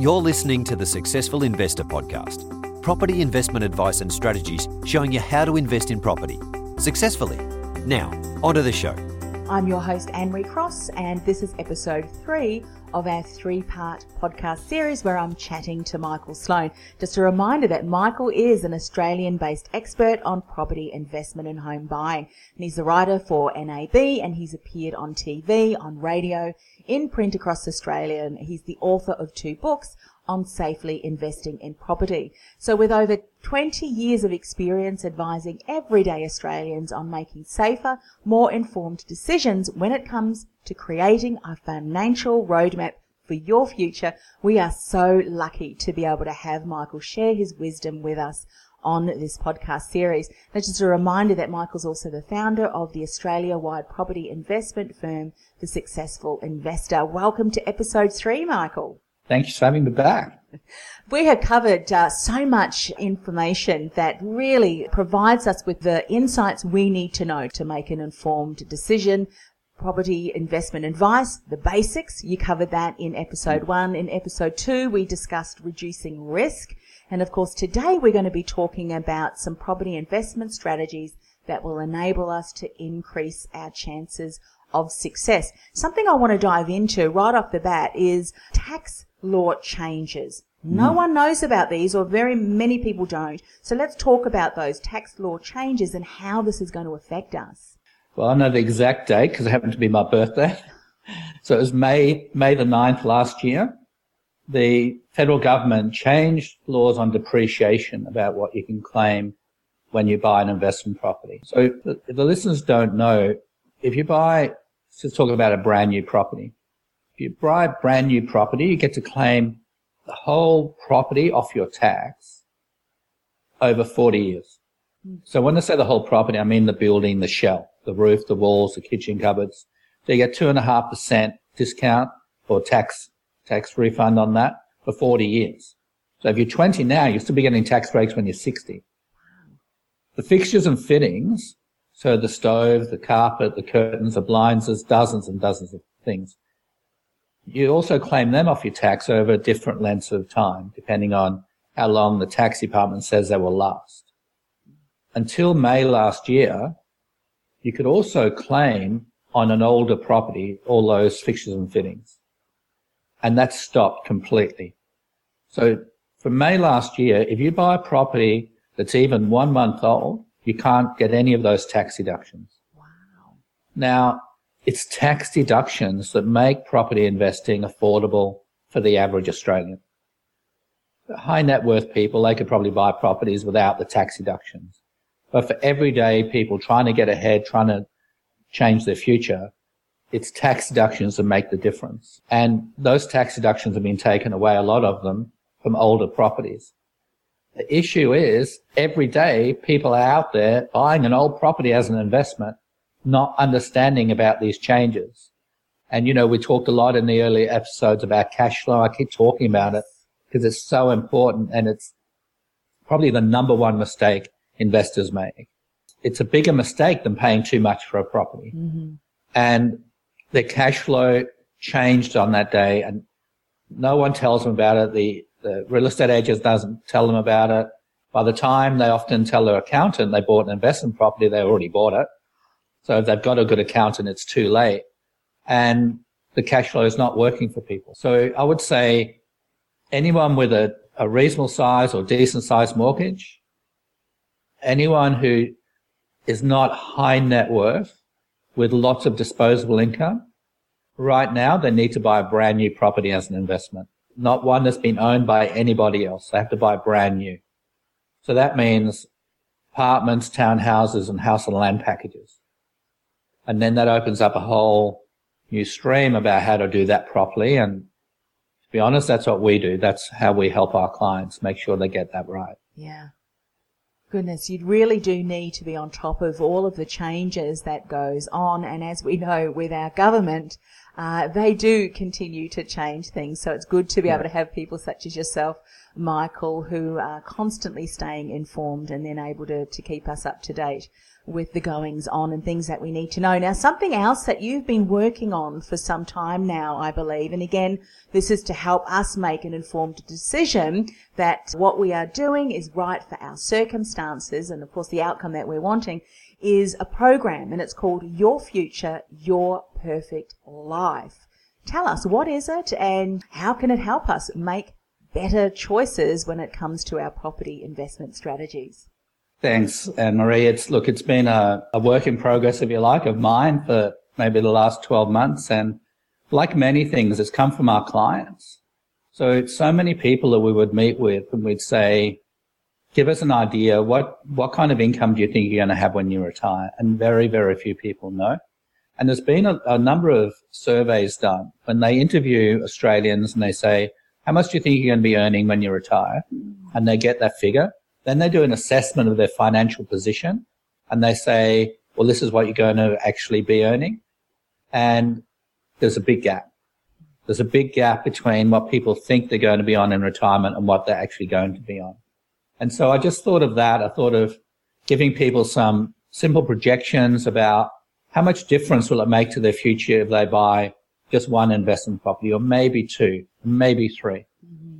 You're listening to the Successful Investor Podcast property investment advice and strategies showing you how to invest in property successfully. Now, onto the show. I'm your host, Annemarie Cross, and this is episode three of our three part podcast series where I'm chatting to Michael Sloan. Just a reminder that Michael is an Australian based expert on property investment and home buying. And he's a writer for NAB and he's appeared on TV, on radio, in print across Australia. And he's the author of two books on safely investing in property. So with over 20 years of experience advising everyday Australians on making safer, more informed decisions when it comes to creating a financial roadmap for your future, we are so lucky to be able to have Michael share his wisdom with us on this podcast series. And just a reminder that Michael's also the founder of the Australia-wide property investment firm, The Successful Investor. Welcome to episode three, Michael. Thanks for having me back. We have covered uh, so much information that really provides us with the insights we need to know to make an informed decision. Property investment advice, the basics. You covered that in episode one. In episode two, we discussed reducing risk. And of course, today we're going to be talking about some property investment strategies that will enable us to increase our chances of success. Something I want to dive into right off the bat is tax law changes. No mm. one knows about these, or very many people don't. So let's talk about those tax law changes and how this is going to affect us. Well, I know the exact date because it happened to be my birthday. So it was May, May the 9th last year. The federal government changed laws on depreciation about what you can claim when you buy an investment property. So if the listeners don't know, if you buy, let's talk about a brand new property If you buy a brand new property, you get to claim the whole property off your tax over 40 years. So when I say the whole property, I mean the building, the shell, the roof, the walls, the kitchen cupboards. So you get two and a half percent discount or tax, tax refund on that for 40 years. So if you're 20 now, you'll still be getting tax breaks when you're 60. The fixtures and fittings, so the stove, the carpet, the curtains, the blinds, there's dozens and dozens of things you also claim them off your tax over different lengths of time, depending on how long the tax department says they will last. Until May last year, you could also claim on an older property all those fixtures and fittings. And that stopped completely. So from May last year, if you buy a property that's even one month old, you can't get any of those tax deductions. Wow. Now, it's tax deductions that make property investing affordable for the average Australian. High net worth people, they could probably buy properties without the tax deductions. But for everyday people trying to get ahead, trying to change their future, it's tax deductions that make the difference. And those tax deductions have been taken away, a lot of them, from older properties. The issue is every day people are out there buying an old property as an investment not understanding about these changes. And, you know, we talked a lot in the earlier episodes about cash flow. I keep talking about it because it's so important and it's probably the number one mistake investors make. It's a bigger mistake than paying too much for a property. Mm-hmm. And their cash flow changed on that day and no one tells them about it. The, the real estate agent doesn't tell them about it. By the time they often tell their accountant they bought an investment property, they already bought it. So if they've got a good accountant, it's too late. And the cash flow is not working for people. So I would say anyone with a, a reasonable size or decent size mortgage, anyone who is not high net worth with lots of disposable income, right now they need to buy a brand new property as an investment, not one that's been owned by anybody else. They have to buy brand new. So that means apartments, townhouses and house and land packages. And then that opens up a whole new stream about how to do that properly. And to be honest, that's what we do. That's how we help our clients make sure they get that right. Yeah. Goodness, you really do need to be on top of all of the changes that goes on. And as we know with our government, uh, they do continue to change things. So it's good to be yeah. able to have people such as yourself, Michael, who are constantly staying informed and then able to, to keep us up to date with the goings on and things that we need to know. Now, something else that you've been working on for some time now, I believe, and again, this is to help us make an informed decision that what we are doing is right for our circumstances and of course the outcome that we're wanting is a program and it's called Your Future, Your Perfect Life. Tell us, what is it and how can it help us make better choices when it comes to our property investment strategies? Thanks, Annemarie. It's look, it's been a, a work in progress, if you like, of mine for maybe the last 12 months. And like many things, it's come from our clients. So, it's so many people that we would meet with and we'd say, give us an idea. What, what kind of income do you think you're going to have when you retire? And very, very few people know. And there's been a, a number of surveys done when they interview Australians and they say, how much do you think you're going to be earning when you retire? And they get that figure then they do an assessment of their financial position and they say, well, this is what you're going to actually be earning. And there's a big gap. There's a big gap between what people think they're going to be on in retirement and what they're actually going to be on. And so I just thought of that. I thought of giving people some simple projections about how much difference will it make to their future if they buy just one investment property or maybe two, maybe three.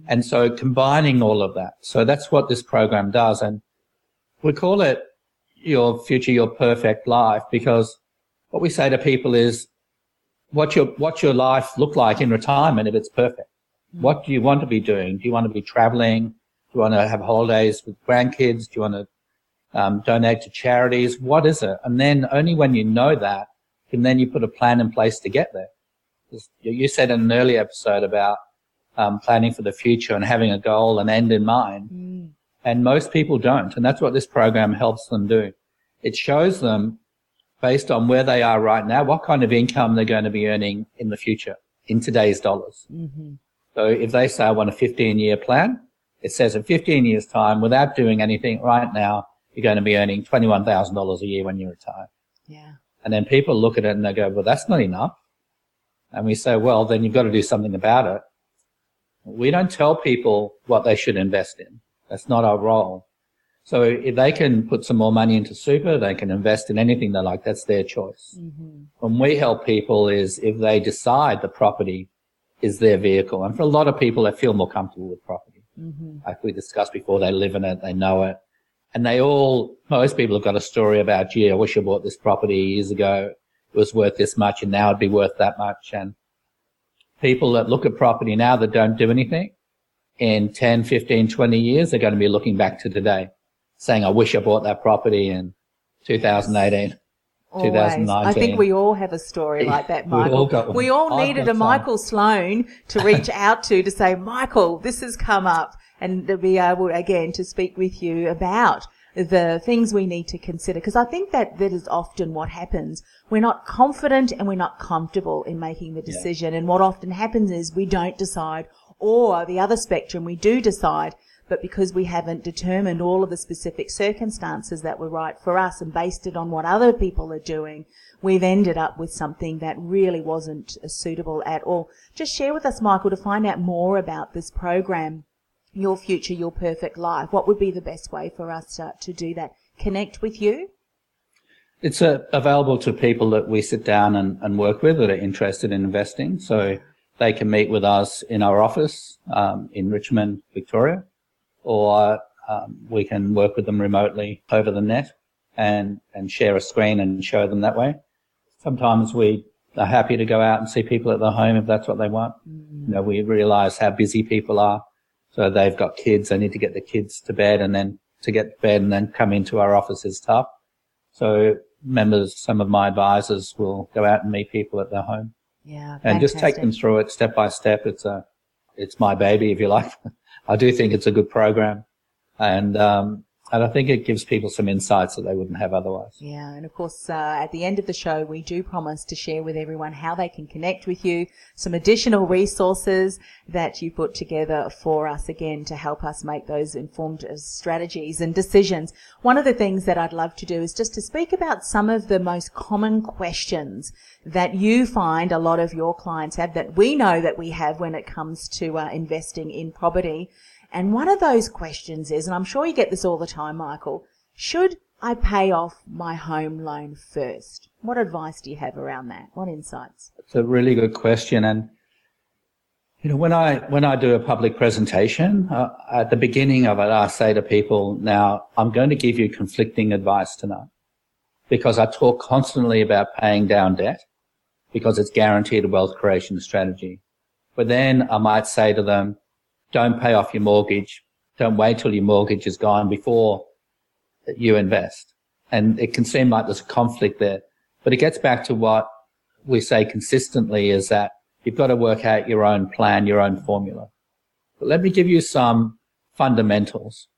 And so combining all of that. So that's what this program does. And we call it your future, your perfect life because what we say to people is what your, what your life look like in retirement if it's perfect. Mm. What do you want to be doing? Do you want to be traveling? Do you want to have holidays with grandkids? Do you want to um, donate to charities? What is it? And then only when you know that can then you put a plan in place to get there. You said in an earlier episode about um, planning for the future and having a goal and end in mind. Mm. And most people don't. And that's what this program helps them do. It shows them based on where they are right now, what kind of income they're going to be earning in the future in today's dollars. Mm-hmm. So if they say I want a 15 year plan, it says in 15 years time, without doing anything right now, you're going to be earning $21,000 a year when you retire. Yeah. And then people look at it and they go, well, that's not enough. And we say, well, then you've got to do something about it. We don't tell people what they should invest in. That's not our role. So if they can put some more money into super, they can invest in anything they like. That's their choice. Mm-hmm. When we help people is if they decide the property is their vehicle. And for a lot of people, they feel more comfortable with property. Mm-hmm. Like we discussed before, they live in it, they know it. And they all, most people have got a story about, gee, I wish I bought this property years ago. It was worth this much and now it'd be worth that much. And people that look at property now that don't do anything in 10, 15, 20 years are going to be looking back to today saying, I wish I bought that property in 2018. Always. 2019. I think we all have a story like that, Michael. we all, we all needed a Michael Sloan to reach out to to say, Michael, this has come up and to be able again to speak with you about the things we need to consider. Because I think that that is often what happens. We're not confident and we're not comfortable in making the decision. Yeah. And what often happens is we don't decide or the other spectrum, we do decide, but because we haven't determined all of the specific circumstances that were right for us and based it on what other people are doing, we've ended up with something that really wasn't suitable at all. Just share with us, Michael, to find out more about this program your future, your perfect life, what would be the best way for us to, to do that? Connect with you? It's uh, available to people that we sit down and, and, work with that are interested in investing. So they can meet with us in our office um, in Richmond, Victoria, or um, we can work with them remotely over the net and, and share a screen and show them that way. Sometimes we are happy to go out and see people at their home if that's what they want. Mm. You know, we realize how busy people are so they've got kids. They need to get the kids to bed and then to get to bed and then come into our office is tough. So members, some of my advisors will go out and meet people at their home. Yeah. And fantastic. just take them through it step by step. It's a, it's my baby, if you like. I do think it's a good program. And, um, And I think it gives people some insights that they wouldn't have otherwise. Yeah, and of course, uh, at the end of the show, we do promise to share with everyone how they can connect with you, some additional resources that you put together for us again to help us make those informed uh, strategies and decisions. One of the things that I'd love to do is just to speak about some of the most common questions that you find a lot of your clients have that we know that we have when it comes to uh, investing in property. And one of those questions is, and I'm sure you get this all the time, Michael, should I pay off my home loan first? What advice do you have around that? What insights? It's a really good question. And, you know, when I, when I do a public presentation, uh, at the beginning of it, I say to people, now I'm going to give you conflicting advice tonight because I talk constantly about paying down debt because it's guaranteed a wealth creation strategy. But then I might say to them, don't pay off your mortgage. Don't wait till your mortgage is gone before you invest. And it can seem like there's a conflict there, but it gets back to what we say consistently is that you've got to work out your own plan, your own formula. But let me give you some fundamentals.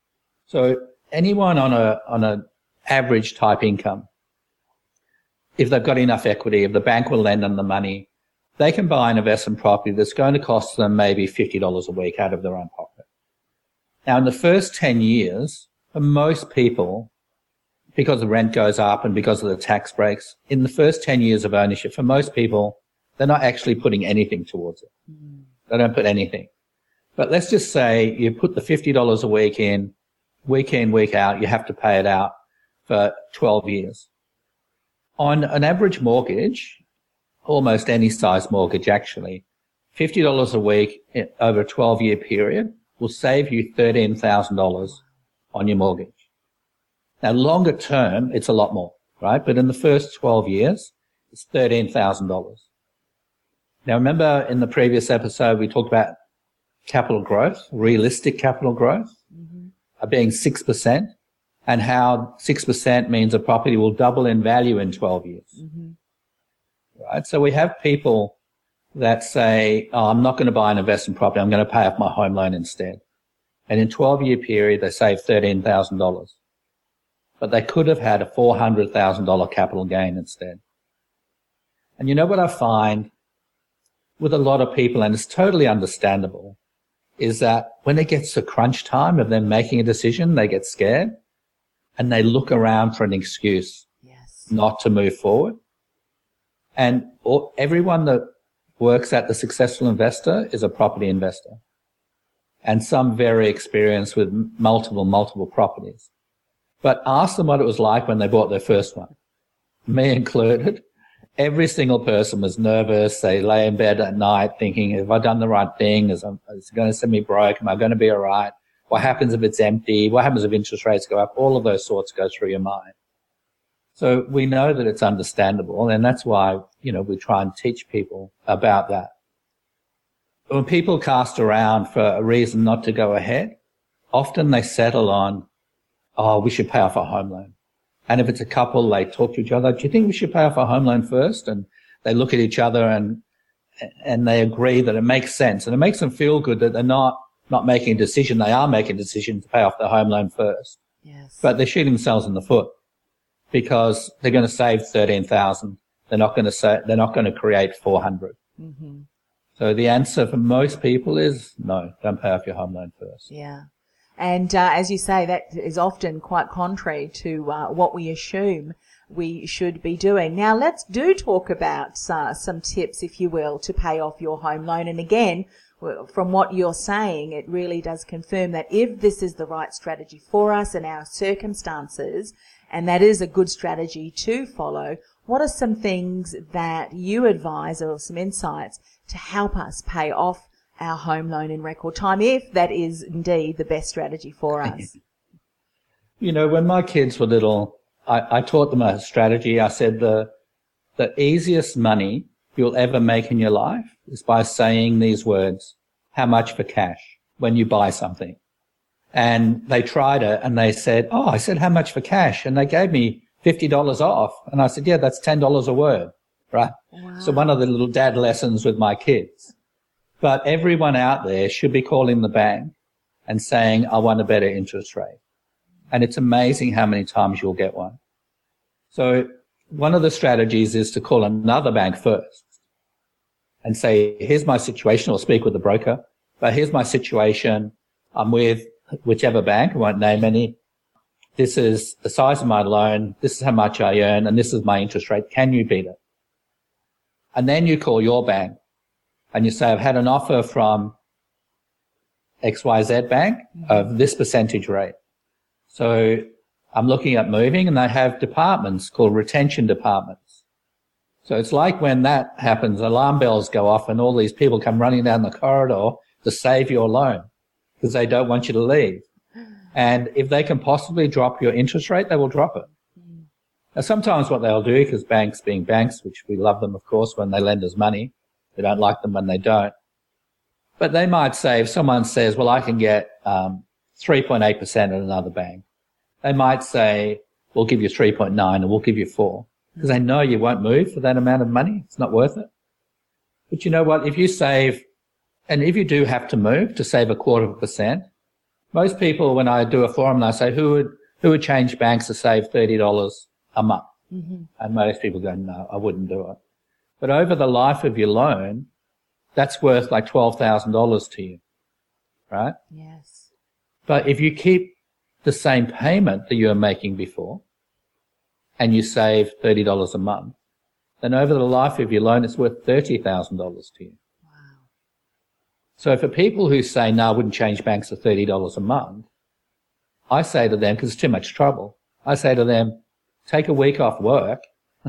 So anyone on a, on an average type income, if they've got enough equity, if the bank will lend them the money, they can buy an investment property that's going to cost them maybe $50 a week out of their own pocket. Now, in the first 10 years, for most people, because the rent goes up and because of the tax breaks, in the first 10 years of ownership, for most people, they're not actually putting anything towards it. Mm. They don't put anything. But let's just say you put the $50 a week in, week in, week out, you have to pay it out for 12 years. On an average mortgage, almost any size mortgage actually, $50 a week over a 12 year period will save you $13,000 on your mortgage. Now longer term, it's a lot more, right? But in the first 12 years, it's $13,000. Now remember in the previous episode, we talked about capital growth, realistic capital growth mm-hmm. being 6% and how 6% means a property will double in value in 12 years. Mm-hmm right? So we have people that say, oh, I'm not going to buy an investment property. I'm going to pay off my home loan instead. And in 12 year period, they save $13,000. But they could have had a $400,000 capital gain instead. And you know what I find with a lot of people, and it's totally understandable, is that when it gets to crunch time of them making a decision, they get scared and they look around for an excuse yes. not to move forward. And all, everyone that works at the successful investor is a property investor and some very experienced with multiple, multiple properties. But ask them what it was like when they bought their first one. Me included. Every single person was nervous. They lay in bed at night thinking, have I done the right thing? Is, is it going to send me broke? Am I going to be all right? What happens if it's empty? What happens if interest rates go up? All of those sorts go through your mind. So we know that it's understandable and that's why, you know, we try and teach people about that. When people cast around for a reason not to go ahead, often they settle on, oh, we should pay off our home loan. And if it's a couple, they talk to each other, do you think we should pay off our home loan first? And they look at each other and, and they agree that it makes sense and it makes them feel good that they're not, not making a decision. They are making a decision to pay off their home loan first. Yes. But they're shooting themselves in the foot because they're going to save 13,000. They're not going to say, they're not going to create 400. Mm-hmm. So the answer for most people is no, don't pay off your home loan first. Yeah. And uh, as you say, that is often quite contrary to uh, what we assume we should be doing. Now, let's do talk about uh, some tips, if you will, to pay off your home loan. And again, from what you're saying, it really does confirm that if this is the right strategy for us and our circumstances, and that is a good strategy to follow. What are some things that you advise or some insights to help us pay off our home loan in record time if that is indeed the best strategy for us? You know, when my kids were little, I, I taught them a strategy. I said the, the easiest money you'll ever make in your life is by saying these words, how much for cash when you buy something and they tried it and they said, Oh, I said, how much for cash? And they gave me $50 off. And I said, yeah, that's $10 a word, right? Wow. So one of the little dad lessons with my kids. But everyone out there should be calling the bank and saying, I want a better interest rate. And it's amazing how many times you'll get one. So one of the strategies is to call another bank first and say, here's my situation or speak with the broker, but here's my situation. I'm with whichever bank. I won't name any. This is the size of my loan. This is how much I earn and this is my interest rate. Can you beat it? And then you call your bank and you say, I've had an offer from XYZ bank of mm-hmm. this percentage rate. So I'm looking at moving and they have departments called retention departments. So it's like when that happens, alarm bells go off and all these people come running down the corridor to save your loan because they don't want you to leave. And if they can possibly drop your interest rate, they will drop it. Now, sometimes what they'll do, because banks being banks, which we love them, of course, when they lend us money, we don't like them when they don't. But they might say, if someone says, well, I can get um, 3.8% at another bank, they might say, we'll give you 3.9 and we'll give you four because they know you won't move for that amount of money. It's not worth it. But you know what? If you save, and if you do have to move to save a quarter of a percent, most people, when I do a forum, they say, who would, who would change banks to save $30 a month? Mm-hmm. And most people go, no, I wouldn't do it. But over the life of your loan, that's worth like $12,000 to you, right? Yes. But if you keep the same payment that you were making before and you save $30 a month, then over the life of your loan, it's worth $30,000 to you. So for people who say, no, I wouldn't change banks for $30 a month, I say to them, because it's too much trouble, I say to them, take a week off work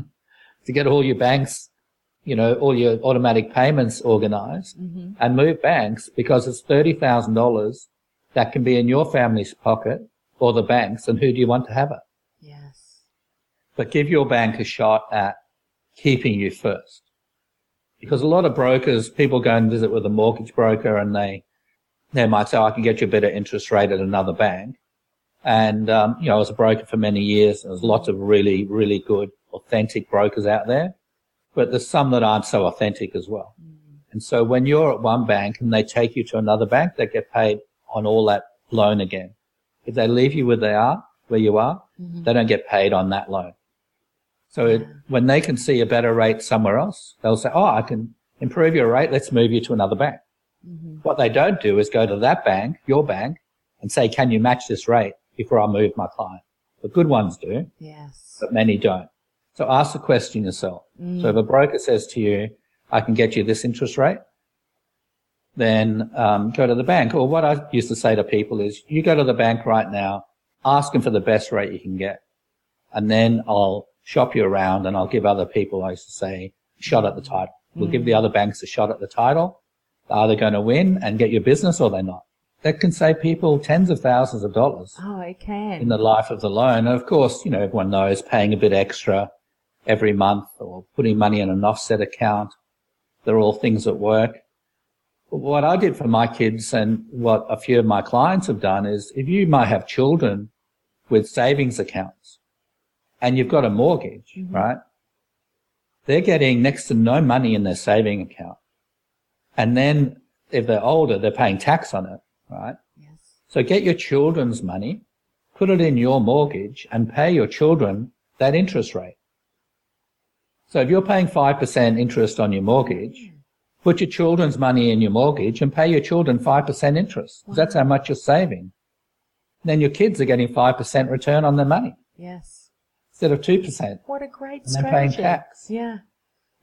to get all your banks you know, all your automatic payments organized mm-hmm. and move banks because it's $30,000 that can be in your family's pocket or the bank's and who do you want to have it? Yes. But give your bank a shot at keeping you first. Because a lot of brokers, people go and visit with a mortgage broker and they, they might say, oh, I can get you a better interest rate at another bank. And, um, you know, I was a broker for many years. and There's lots of really, really good, authentic brokers out there but there's some that aren't so authentic as well. Mm. And so when you're at one bank and they take you to another bank, they get paid on all that loan again. If they leave you where they are, where you are, mm-hmm. they don't get paid on that loan. So it, when they can see a better rate somewhere else, they'll say, Oh, I can improve your rate. Let's move you to another bank. Mm-hmm. What they don't do is go to that bank, your bank, and say, can you match this rate before I move my client? The good ones do. Yes. But many don't. So ask the question yourself. Mm. So if a broker says to you, I can get you this interest rate, then um, go to the bank. Or what I used to say to people is, you go to the bank right now, ask them for the best rate you can get. And then I'll shop you around and I'll give other people, I used to say, shot at the title. We'll mm. give the other banks a shot at the title. They're either going to win and get your business or they're not. That can save people tens of thousands of dollars. Oh, it can. In the life of the loan. And of course, you know, everyone knows paying a bit extra every month or putting money in an offset account. They're all things that work. What I did for my kids and what a few of my clients have done is if you might have children with savings accounts and you've got a mortgage, mm-hmm. right? They're getting next to no money in their saving account. And then if they're older, they're paying tax on it, right? Yes. So get your children's money, put it in your mortgage and pay your children that interest rate. So if you're paying 5% interest on your mortgage, put your children's money in your mortgage and pay your children 5% interest. Wow. That's how much you're saving. Then your kids are getting 5% return on their money. Yes. Instead of 2%. What a great and strategy. paying tax. Yeah.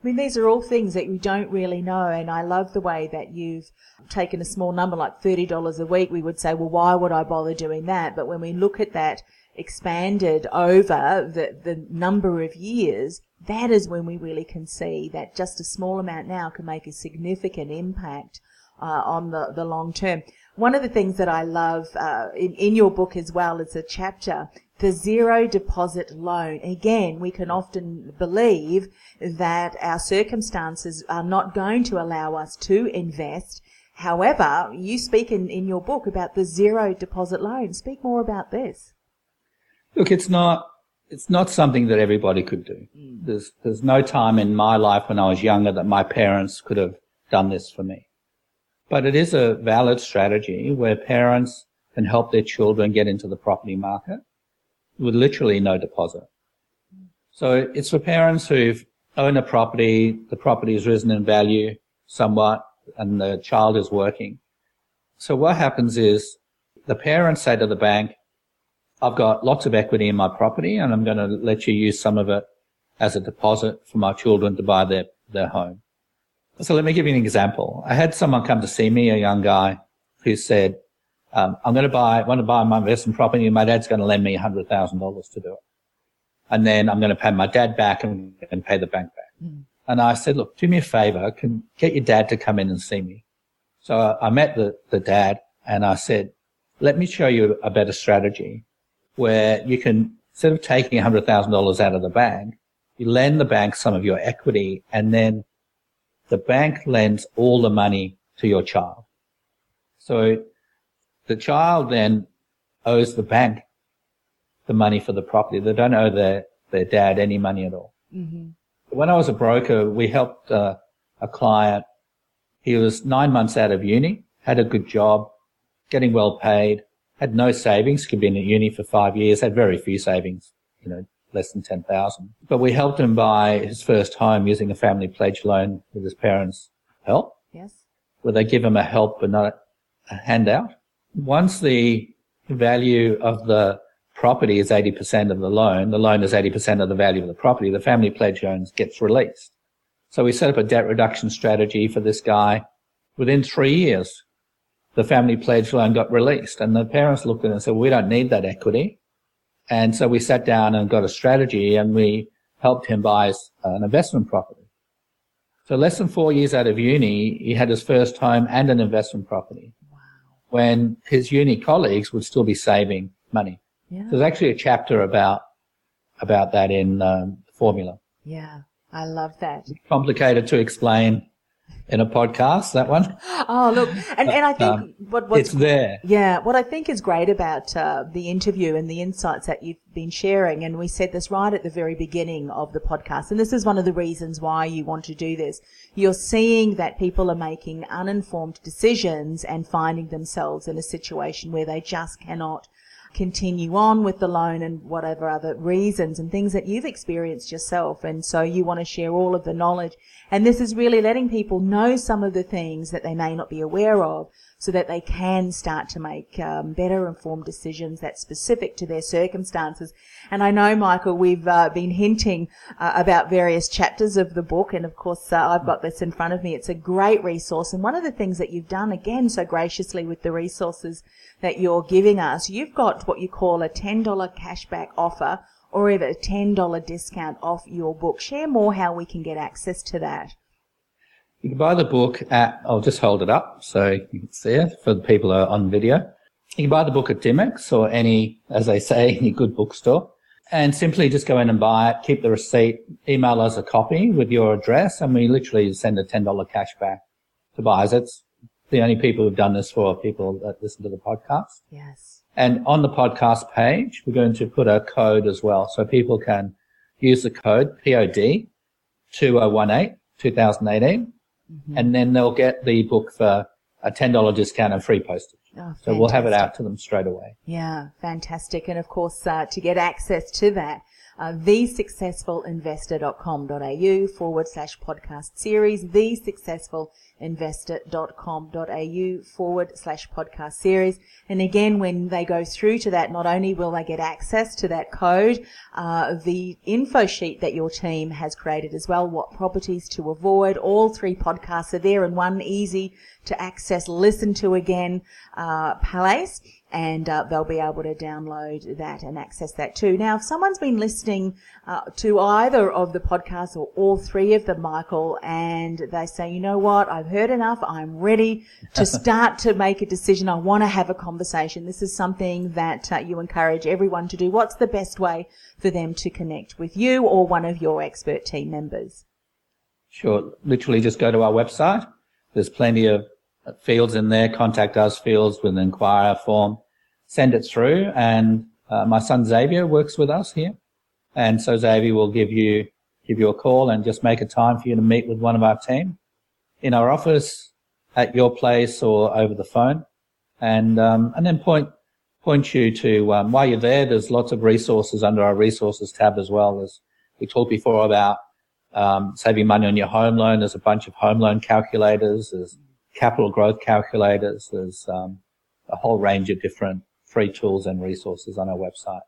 I mean, these are all things that we don't really know, and I love the way that you've taken a small number like $30 a week. We would say, well, why would I bother doing that? But when we look at that expanded over the, the number of years, that is when we really can see that just a small amount now can make a significant impact uh, on the, the long term. One of the things that I love uh, in, in your book as well is a chapter, the zero deposit loan. Again, we can often believe that our circumstances are not going to allow us to invest. However, you speak in, in your book about the zero deposit loan. Speak more about this. Look, it's not it's not something that everybody could do. Mm. There's there's no time in my life when I was younger that my parents could have done this for me. But it is a valid strategy where parents can help their children get into the property market with literally no deposit. So it's for parents who've owned a property, the property has risen in value somewhat, and the child is working. So what happens is the parents say to the bank, I've got lots of equity in my property and I'm going to let you use some of it as a deposit for my children to buy their, their home. So let me give you an example. I had someone come to see me, a young guy who said, um, I'm going to buy, I want to buy my investment property and my dad's going to lend me $100,000 to do it. And then I'm going to pay my dad back and, and pay the bank back. Mm. And I said, look, do me a favor, can get your dad to come in and see me. So I, I met the, the dad and I said, let me show you a better strategy where you can, instead of taking $100,000 out of the bank, you lend the bank some of your equity and then the bank lends all the money to your child. So the child then owes the bank the money for the property. They don't owe their, their dad any money at all. Mm-hmm. When I was a broker, we helped uh, a client. He was nine months out of uni, had a good job, getting well paid, had no savings, could be in uni for five years, had very few savings, you know, less than 10,000. But we helped him buy his first home using a family pledge loan with his parents' help. Yes. Where they give him a help but not a handout. Once the value of the property is 80% of the loan, the loan is 80% of the value of the property, the family pledge loan gets released. So we set up a debt reduction strategy for this guy. Within three years, the family pledge loan got released and the parents looked at it and said, we don't need that equity. And so we sat down and got a strategy and we helped him buy an investment property. So less than four years out of uni, he had his first home and an investment property. When his uni colleagues would still be saving money. Yeah. There's actually a chapter about about that in um, formula. Yeah, I love that. Complicated to explain in a podcast, that one. Oh, look, and, and I think um, what what's, it's there. Yeah, what I think is great about uh, the interview and the insights that you've been sharing, and we said this right at the very beginning of the podcast, and this is one of the reasons why you want to do this. You're seeing that people are making uninformed decisions and finding themselves in a situation where they just cannot continue on with the loan and whatever other reasons and things that you've experienced yourself. And so you want to share all of the knowledge. And this is really letting people know some of the things that they may not be aware of so that they can start to make um, better informed decisions that's specific to their circumstances. And I know, Michael, we've uh, been hinting uh, about various chapters of the book, and of course, uh, I've got this in front of me. It's a great resource, and one of the things that you've done again so graciously with the resources that you're giving us, you've got what you call a $10 cashback offer or even a $10 discount off your book. Share more how we can get access to that. You can buy the book at, I'll just hold it up so you can see it for the people who are on video. You can buy the book at Dymocks or any, as they say, any good bookstore and simply just go in and buy it, keep the receipt, email us a copy with your address and we literally send a $10 cash back to buyers. It's the only people who've done this for people that listen to the podcast. Yes. And on the podcast page, we're going to put a code as well. So people can use the code POD 2018 2018 Mm-hmm. And then they'll get the book for a $10 discount and free postage. Oh, so we'll have it out to them straight away. Yeah, fantastic. And of course, uh, to get access to that, uh, thesuccessfulinvestor.com.au forward slash podcast series, thesuccessfulinvestor.com.au forward slash podcast series. And again, when they go through to that, not only will they get access to that code, uh, the info sheet that your team has created as well, what properties to avoid, all three podcasts are there in one easy to access, listen to again, uh, place and uh, they'll be able to download that and access that too. Now, if someone's been listening uh, to either of the podcasts or all three of them, Michael, and they say, you know what, I've heard enough, I'm ready to start to make a decision, I want to have a conversation. This is something that uh, you encourage everyone to do. What's the best way for them to connect with you or one of your expert team members? Sure. Literally just go to our website. There's plenty of fields in there, contact us fields with an inquiry form, send it through. And uh, my son Xavier works with us here. And so Xavier will give you, give you a call and just make a time for you to meet with one of our team in our office at your place or over the phone. And, um, and then point, point you to, um, while you're there, there's lots of resources under our resources tab as well. As we talked before about um, saving money on your home loan, there's a bunch of home loan calculators, there's capital growth calculators, there's um, a whole range of different free tools and resources on our website.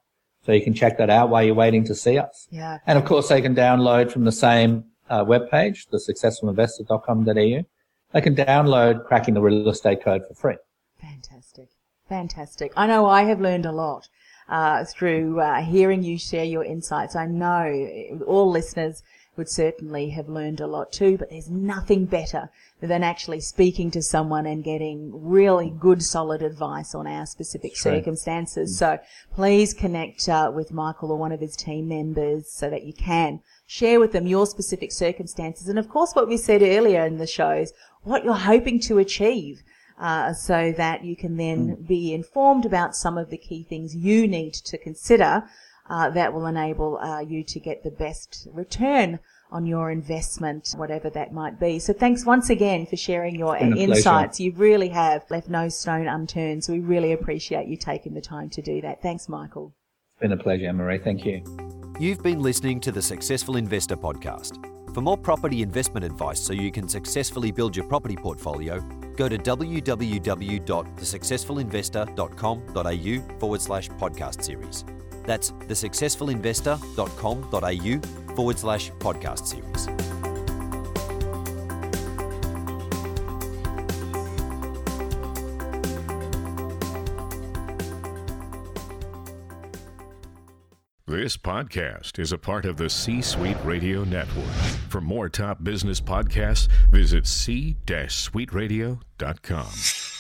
So you can check that out while you're waiting to see us. Yeah. And of course, they can download from the same uh, webpage, the successfulinvestor.com.au. They can download Cracking the Real Estate Code for free. Fantastic. Fantastic. I know I have learned a lot uh, through uh, hearing you share your insights. I know all listeners would certainly have learned a lot too, but there's nothing better than actually speaking to someone and getting really good, solid advice on our specific circumstances. So please connect uh, with Michael or one of his team members so that you can share with them your specific circumstances. And of course, what we said earlier in the show is what you're hoping to achieve. Uh, so that you can then be informed about some of the key things you need to consider uh, that will enable uh, you to get the best return on your investment, whatever that might be. So thanks once again for sharing your insights. You really have left no stone unturned. So we really appreciate you taking the time to do that. Thanks, Michael. It's been a pleasure, Marie. Thank you. You've been listening to the Successful Investor Podcast. For more property investment advice so you can successfully build your property portfolio, go to www.thesuccessfulinvestor.com.au forward slash podcast series. That's thesuccessfulinvestor.com.au forward slash podcast series. This podcast is a part of the C Suite Radio Network. For more top business podcasts, visit c-suiteradio.com.